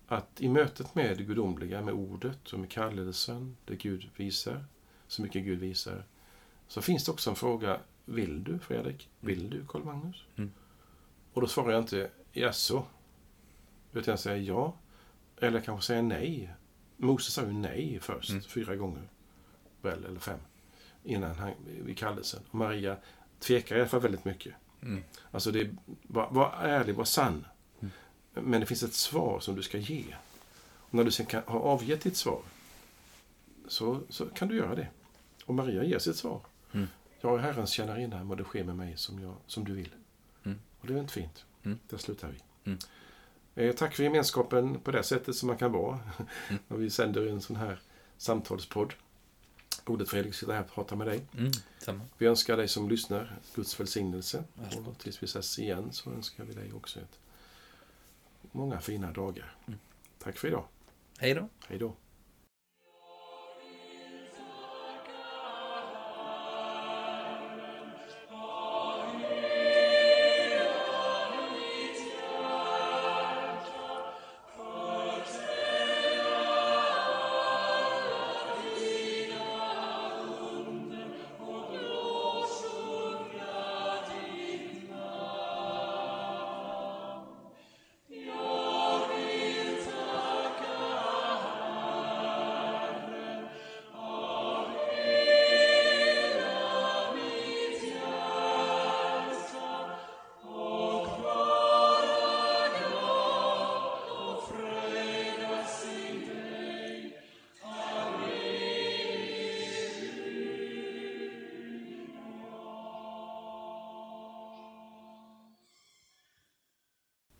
Att i mötet med det gudomliga, med ordet och med kallelsen, det Gud visar, så mycket Gud visar, så finns det också en fråga. Vill du, Fredrik? Vill du, Karl Magnus? Mm. Och då svarar jag inte jaså, utan jag säger ja, eller kanske säger nej. Moses sa ju nej först, Mm. fyra gånger, väl, eller fem, innan han, vid kallelsen. Och Maria tvekar i alla fall väldigt mycket. Mm. Alltså, det är, var, var ärlig, var sann. Mm. Men det finns ett svar som du ska ge. Och när du sen kan, har avgett ditt svar, så, så kan du göra det. Och Maria ger sitt svar. Mm. Jag är Herrens tjänarinna, må det ske med mig som, jag, som du vill. Och det är inte fint. Mm. Där slutar vi. Mm. Eh, tack för gemenskapen på det sättet som man kan vara. Mm. när vi sänder en sån här samtalspodd. Roligt Fredrik sitta här och prata med dig. Mm. Vi önskar dig som lyssnar Guds välsignelse. Varsågod. Och tills vi ses igen så önskar vi dig också ett många fina dagar. Mm. Tack för idag. Hej då. Hej då.